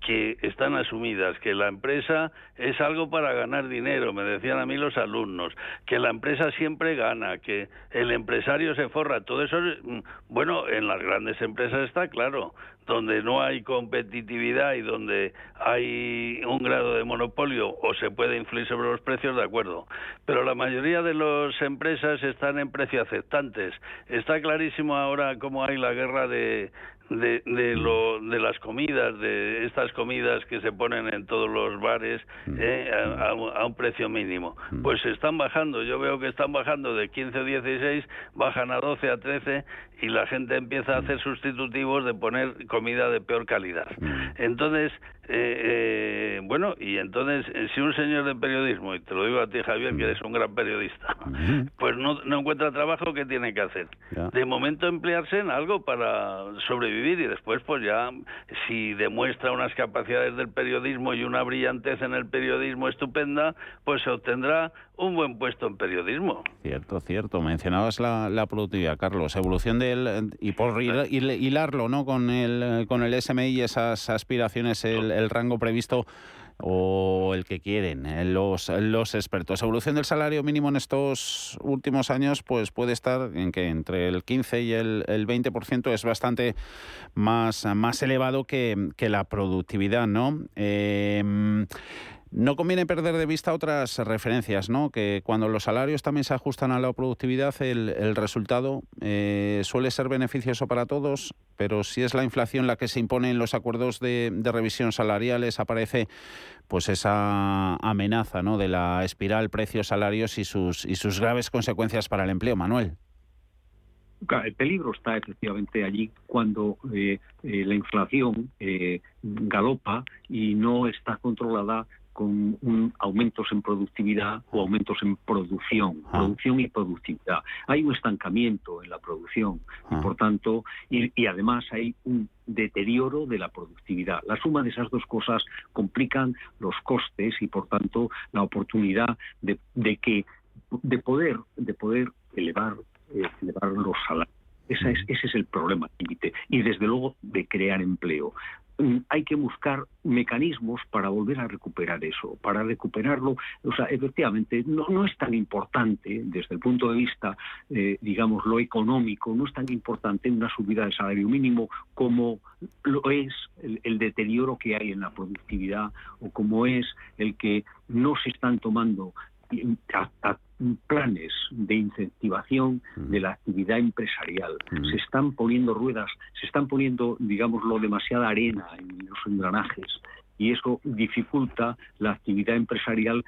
que están asumidas, que la empresa es algo para ganar dinero, me decían a mí los alumnos, que la empresa siempre gana, que el empresario se forra, todo eso, mm, bueno, en las grandes empresas está claro, donde no hay competitividad y donde hay un grado de monopolio o se puede influir sobre los precios, de acuerdo. Pero la mayoría de las empresas están en precio aceptantes. Está clarísimo ahora cómo hay la guerra de, de, de, lo, de las comidas, de estas comidas que se ponen en todos los bares eh, a, un precio mínimo. Pues están bajando, yo veo que están bajando de 15 o 16, bajan a 12, a 13 y la gente empieza a hacer sustitutivos de poner comida de peor calidad. Entonces, eh, eh, bueno, y entonces, eh, si un señor de periodismo, y te lo digo a ti, Javier, que eres un gran periodista, pues no, no encuentra trabajo, ¿qué tiene que hacer? De momento emplearse en algo para sobrevivir y después, pues ya, si demuestra unas capacidades del periodismo y una brillantez en el periodismo estupenda, pues se obtendrá un buen puesto en periodismo. Cierto, cierto. Mencionabas la, la productividad, Carlos. Evolución del... y por hilarlo, ¿no? Con el, con el SMI y esas aspiraciones, el, el rango previsto o el que quieren eh, los, los expertos. Evolución del salario mínimo en estos últimos años pues puede estar en que entre el 15 y el, el 20% es bastante más, más elevado que, que la productividad, ¿no? Eh, no conviene perder de vista otras referencias, ¿no? Que cuando los salarios también se ajustan a la productividad, el, resultado eh, suele ser beneficioso para todos, pero si es la inflación la que se impone en los acuerdos de, revisión salariales, aparece pues esa amenaza ¿no? de la espiral precios-salarios y sus, y sus graves consecuencias para el empleo, Manuel. El peligro está efectivamente allí cuando eh, eh, la inflación galopa y no está controlada con un, aumentos en productividad o aumentos en producción, producción y productividad. Hay un estancamiento en la producción y por tanto, y, además hay un deterioro de la productividad. La suma de esas dos cosas complican los costes y por tanto la oportunidad de, que de poder de poder elevar eh, elevar los salarios. Ese es, ese es el problema límite. Y desde luego de crear empleo. Mm, hay que buscar mecanismos para volver a recuperar eso, para recuperarlo. O sea, efectivamente, no, no es tan importante desde el punto de vista, eh, digamos, lo económico, no es tan importante una subida del salario mínimo como lo es el, deterioro que hay en la productividad o como es el que no se están tomando planes de incentivación de la actividad empresarial. Se están poniendo ruedas, se están poniendo, digámoslo, demasiada arena en los engranajes y eso dificulta la actividad empresarial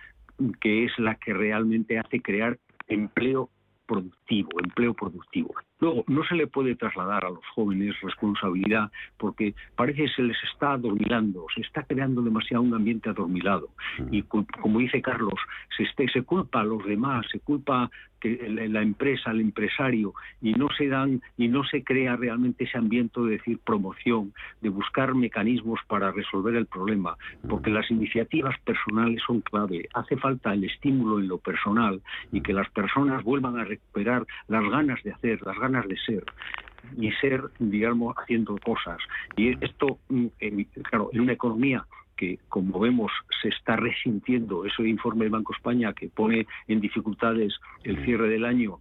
que es la que realmente hace crear empleo productivo, empleo productivo. Luego, no se le puede trasladar a los jóvenes responsabilidad porque parece que se les está adormilando, se está creando demasiado un ambiente adormilado. Y como dice Carlos, se, se culpa a los demás, se culpa que la empresa, el empresario, y no se dan y no se crea realmente ese ambiente de decir promoción, de buscar mecanismos para resolver el problema, porque las iniciativas personales son clave. Hace falta el estímulo en lo personal y que las personas vuelvan a recuperar las ganas de hacer, las ganas de ser y ser, digamos, haciendo cosas. Y esto, mm, claro, en una economía que, como vemos, se está resintiendo ese informe del Banco España que pone en dificultades el cierre del año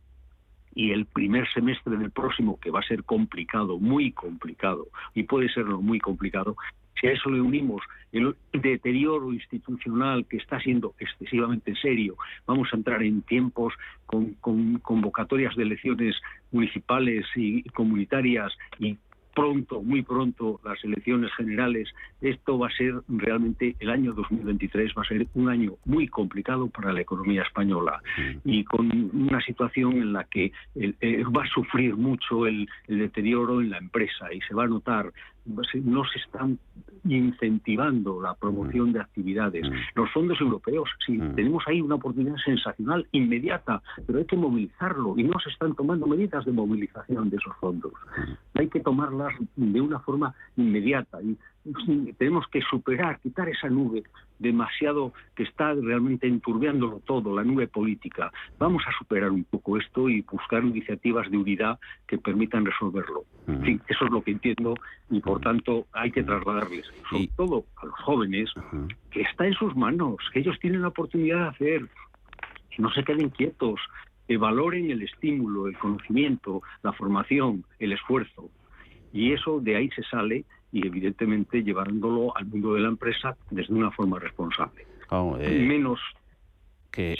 y el primer semestre del próximo, que va a ser complicado, muy complicado, y puede serlo muy complicado, si a eso le unimos el deterioro institucional que está siendo excesivamente serio, vamos a entrar en tiempos con, con convocatorias de elecciones municipales y comunitarias y pronto, muy pronto, las elecciones generales, esto va a ser realmente el año 2023, va a ser un año muy complicado para la economía española y con una situación en la que eh, va a sufrir mucho el, deterioro en la empresa y se va a notar no se están incentivando la promoción de actividades. Los fondos europeos, sí, tenemos ahí una oportunidad sensacional, inmediata, pero hay que movilizarlo y no se están tomando medidas de movilización de esos fondos. Hay que tomarlas de una forma inmediata y (laughs) tenemos que superar, quitar esa nube demasiado que está realmente enturbiándolo todo, la nube política. Vamos a superar un poco esto y buscar iniciativas de unidad que permitan resolverlo. eso es lo que entiendo y por tanto hay que trasladarles, sobre todo a los jóvenes, que está en sus manos, que ellos tienen la oportunidad de hacer, que no se queden quietos, que valoren el estímulo, el conocimiento, la formación, el esfuerzo. Y eso de ahí se sale y evidentemente llevándolo al mundo de la empresa desde una forma responsable. Eh, Menos que,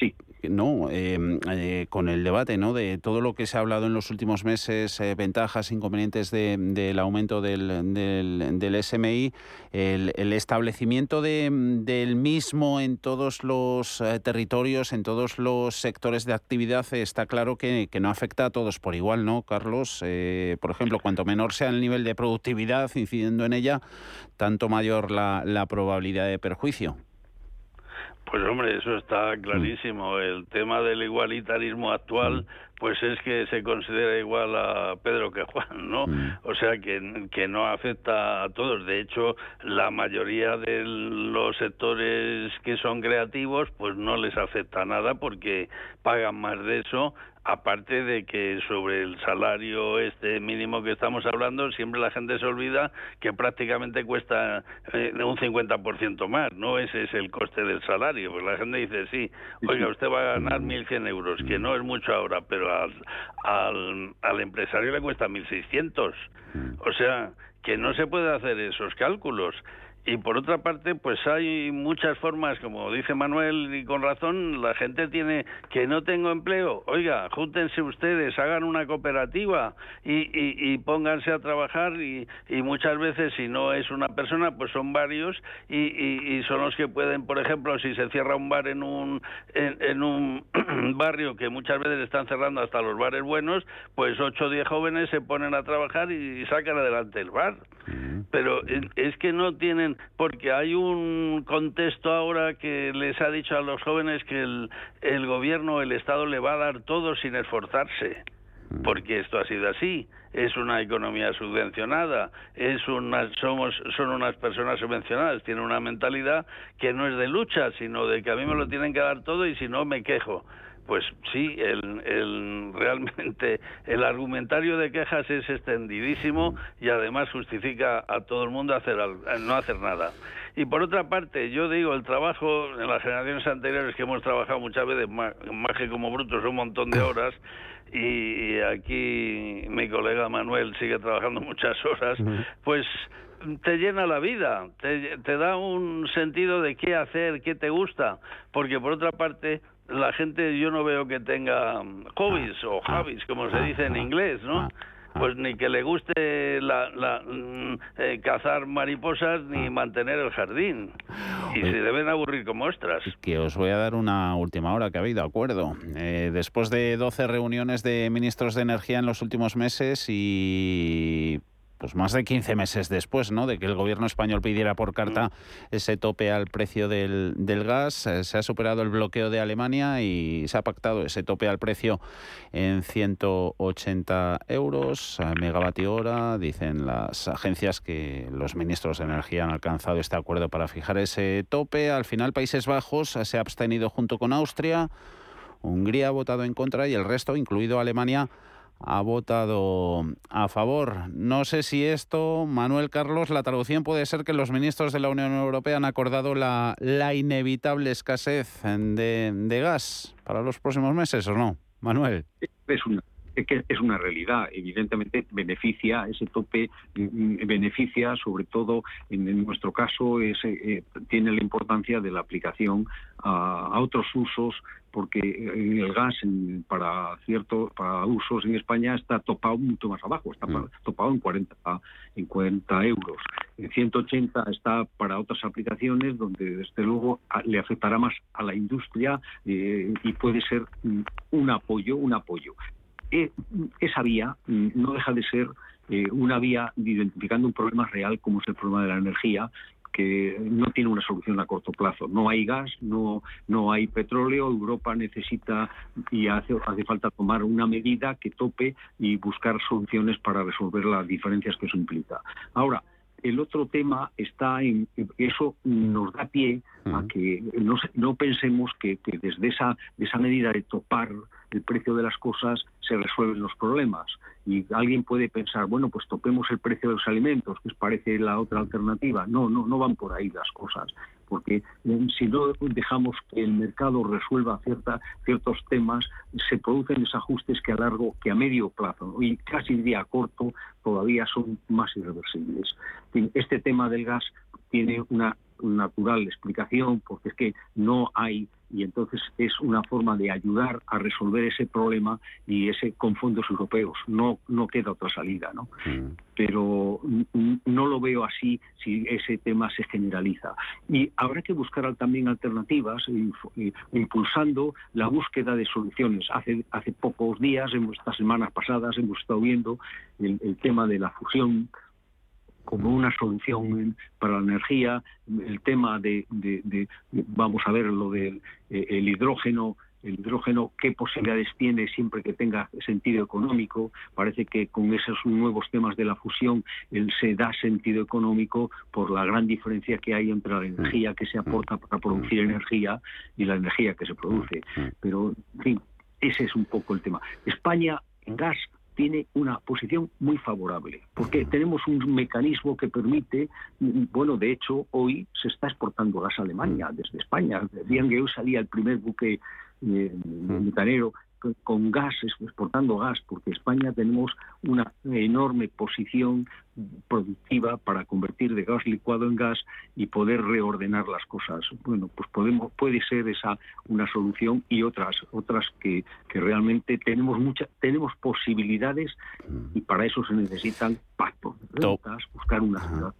no em, eh, con el debate no de todo lo que se ha hablado en los últimos meses eh, ventajas inconvenientes del aumento del, del, SMI el, establecimiento del mismo en todos los eh, territorios en todos los sectores de actividad está claro que, no afecta a todos por igual no Carlos por ejemplo cuanto menor sea el nivel de productividad incidiendo en ella tanto mayor la, la probabilidad de perjuicio pues hombre, eso está clarísimo. El tema del igualitarismo actual, pues es que se considera igual a Pedro que Juan, ¿no? O sea que, que no afecta a todos. De hecho, la mayoría de los sectores que son creativos, pues no les afecta nada porque pagan más de eso aparte de que sobre el salario este mínimo que estamos hablando, siempre la gente se olvida que prácticamente cuesta eh, un 50% más, ¿no? Ese es el coste del salario. Pues la gente dice, sí, oiga, usted va a ganar 1.100 euros, que no es mucho ahora, pero al, al, al empresario le cuesta 1.600. O sea, que no se puede hacer esos cálculos. Y por otra parte, pues hay muchas formas, como dice Manuel, y con razón, la gente tiene que no tengo empleo. Oiga, júntense ustedes, hagan una cooperativa y, y, pónganse a trabajar y, y, muchas veces si no es una persona, pues son varios y, son los que pueden, por ejemplo, si se cierra un bar en un, en, un (clears throat) barrio que muchas veces están cerrando hasta los bares buenos, pues ocho o diez jóvenes se ponen a trabajar y sacan adelante el bar. Pero es que no tienen porque hay un contexto ahora que les ha dicho a los jóvenes que el, el gobierno, el Estado le va a dar todo sin esforzarse porque esto ha sido así. Es una economía subvencionada, es una, somos, son unas personas subvencionadas, tienen una mentalidad que no es de lucha, sino de que a mí me lo tienen que dar todo y si no me quejo pues sí, el, el, realmente el argumentario de quejas es extendidísimo y además justifica a todo el mundo hacer no hacer nada. Y por otra parte, yo digo, el trabajo en las generaciones anteriores que hemos trabajado muchas veces más, que como brutos un montón de horas y aquí mi colega Manuel sigue trabajando muchas horas, pues te llena la vida, te, te da un sentido de qué hacer, qué te gusta, porque por otra parte la gente yo no veo que tenga mm, hobbies ah, o ah, hobbies, como se ah, dice en inglés, ¿no? Pues ni que le guste la, mm, eh, cazar mariposas ni mantener el jardín. Y se deben aburrir como ostras. Que os voy a dar una última hora que ha habido acuerdo. Eh, después de 12 reuniones de ministros de energía en los últimos meses y pues más de 15 meses después ¿no? de que el gobierno español pidiera por carta mm. ese tope al precio del, gas, eh, se ha superado el bloqueo de Alemania y se ha pactado ese tope al precio en 180 euros a megavatio hora. Dicen las agencias que los ministros de Energía han alcanzado este acuerdo para fijar ese tope. Al final Países Bajos se ha abstenido junto con Austria. Hungría ha votado en contra y el resto, incluido Alemania, ha votado a favor. No sé si esto, Manuel Carlos, la traducción puede ser que los ministros de la Unión Europea han acordado la, la inevitable escasez de, de, gas para los próximos meses, ¿o no? Manuel. Es una, que es una realidad. Evidentemente beneficia ese tope, mm, mm, beneficia sobre todo en, nuestro caso es, eh, tiene la importancia de la aplicación a, otros usos porque el gas para ciertos para usos en España está topado mucho más abajo, está mm. topado en 40 en 40 euros. En 180 está para otras aplicaciones donde desde luego le afectará más a la industria eh, y puede ser un apoyo, un apoyo. Eh, esa vía mm, no deja de ser eh, una vía identificando un problema real como es el problema de la energía que no tiene una solución a corto plazo. No hay gas, no, no hay petróleo, Europa necesita y hace, hace falta tomar una medida que tope y buscar soluciones para resolver las diferencias que eso implica. Ahora, el otro tema está en eso nos da pie a que no, no pensemos que, que, desde esa, esa medida de topar el precio de las cosas se resuelven los problemas. Y alguien puede pensar, bueno, pues topemos el precio de los alimentos, que parece la otra alternativa. No, no, no van por ahí las cosas porque eh, si no dejamos que el mercado resuelva cierta, ciertos temas, se producen desajustes que a largo, que a medio plazo y casi día corto todavía son más irreversibles. Este tema del gas tiene una natural explicación porque es que no hay y entonces es una forma de ayudar a resolver ese problema y ese con fondos europeos no no queda otra salida no mm. pero no lo veo así si ese tema se generaliza. Y habrá que buscar también alternativas impulsando la búsqueda de soluciones. Hace hace pocos días en estas semanas pasadas hemos estado viendo el tema de la fusión como una solución para la energía, el tema de, vamos a ver, lo del eh, el hidrógeno, el hidrógeno, qué posibilidades tiene siempre que tenga sentido económico. Parece que con esos nuevos temas de la fusión se da sentido económico por la gran diferencia que hay entre la energía que se aporta para producir energía y la energía que se produce. Pero, en fin, ese es un poco el tema. España en gas tiene una posición muy favorable, porque tenemos un mecanismo que permite, bueno, de hecho, hoy se está exportando gas a Alemania desde España. Decían que hoy salía el primer buque eh, metanero con gas, exportando gas, porque España tenemos una enorme posición productiva para convertir de gas licuado en gas y poder reordenar las cosas. Bueno, pues podemos, puede ser esa una solución y otras, otras que, que realmente tenemos muchas, tenemos posibilidades y para eso se necesitan pactos, buscar una ciudad.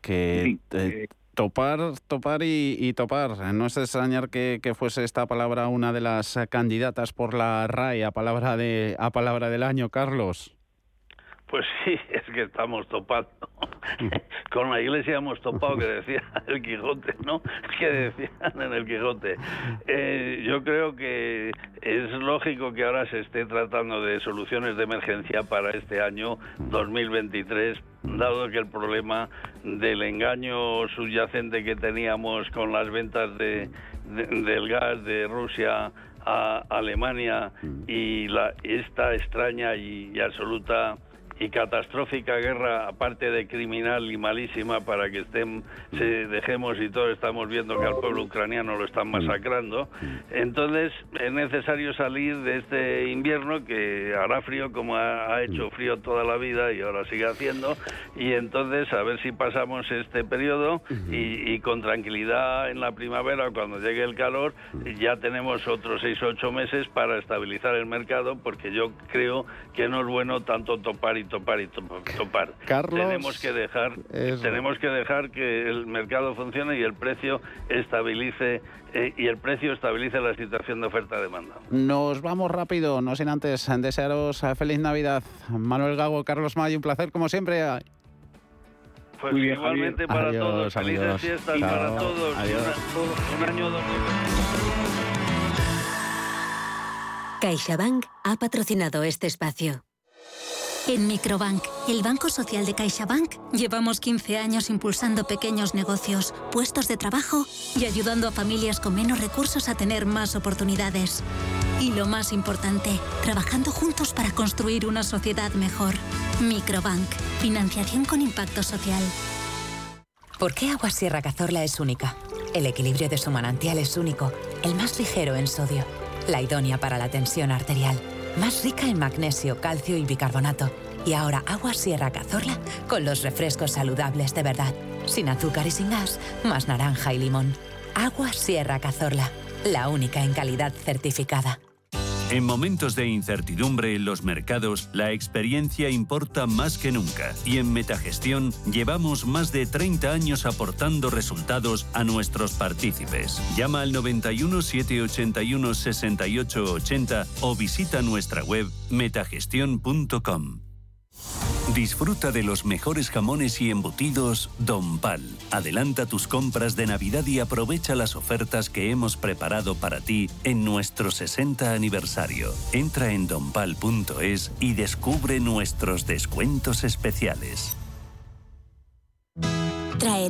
Que eh, Topar, topar y, topar. No es extrañar que, fuese esta palabra una de las candidatas por la RAE a palabra, de, a palabra del año, Carlos. Pues (laughs) sí, es que estamos topando. (laughs) Con la iglesia hemos topado, que decía el Quijote, ¿no? (laughs) Que decían en el Quijote. Eh, yo creo que es lógico que ahora se esté tratando de soluciones de emergencia para este año 2023, dado que el problema del engaño subyacente que teníamos con las ventas de, del gas de Rusia a Alemania y la, esta extraña y absoluta y catastrófica guerra, aparte de criminal y malísima, para que estén, se dejemos y todos estamos viendo que al pueblo ucraniano lo están masacrando. Entonces es necesario salir de este invierno que hará frío como ha, hecho frío toda la vida y ahora sigue haciendo, y entonces a ver si pasamos este periodo y, con tranquilidad en la primavera, cuando llegue el calor, ya tenemos otros seis o ocho meses para estabilizar el mercado, porque yo creo que no es bueno tanto topar y topar y topar. tenemos que dejar tenemos que dejar que el mercado funcione y el precio estabilice eh, y el precio estabilice la situación de oferta demanda. Nos vamos rápido, no sin antes desearos feliz Navidad. Manuel Gago, Carlos Mayo, un placer como siempre. Pues igualmente para todos, felices fiestas para todos. Un, año CaixaBank ha patrocinado este espacio. En Microbank, el Banco Social de CaixaBank, llevamos 15 años impulsando pequeños negocios, puestos de trabajo y ayudando a familias con menos recursos a tener más oportunidades. Y lo más importante, trabajando juntos para construir una sociedad mejor. Microbank, financiación con impacto social. ¿Por qué Agua Sierra Cazorla es única? El equilibrio de su manantial es único, el más ligero en sodio, la idónea para la tensión arterial más rica en magnesio, calcio y bicarbonato. Y ahora agua Sierra Cazorla con los refrescos saludables de verdad. Sin azúcar y sin gas, más naranja y limón. Agua Sierra Cazorla, la única en calidad certificada. En momentos de incertidumbre en los mercados, la experiencia importa más que nunca y en Metagestión llevamos más de 30 años aportando resultados a nuestros partícipes. Llama al 91 781 6880 o visita nuestra web metagestión.com. Disfruta de los mejores jamones y embutidos Don Pal. Adelanta tus compras de Navidad y aprovecha las ofertas que hemos preparado para ti en nuestro 60 aniversario. Entra en donpal.es y descubre nuestros descuentos especiales.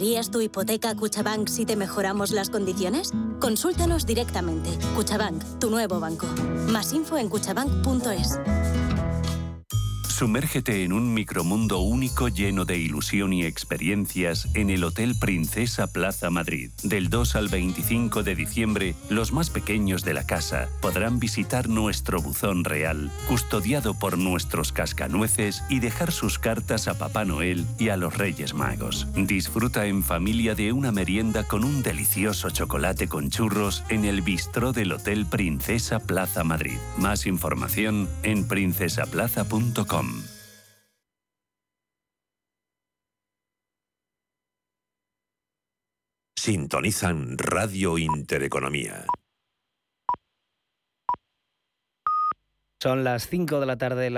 ¿Cambiarías tu hipoteca a Cuchabank si te mejoramos las condiciones? Consúltanos directamente. Cuchabank, tu nuevo banco. Más info en cuchabank.es. Sumérgete en un micromundo único lleno de ilusión y experiencias en el Hotel Princesa Plaza Madrid. Del 2 al 25 de diciembre, los más pequeños de la casa podrán visitar nuestro buzón real, custodiado por nuestros cascanueces y dejar sus cartas a Papá Noel y a los Reyes Magos. Disfruta en familia de una merienda con un delicioso chocolate con churros en el bistró del Hotel Princesa Plaza Madrid. Más información en princesaplaza.com. Sintonizan Radio Intereconomía. Son las 5 de la tarde.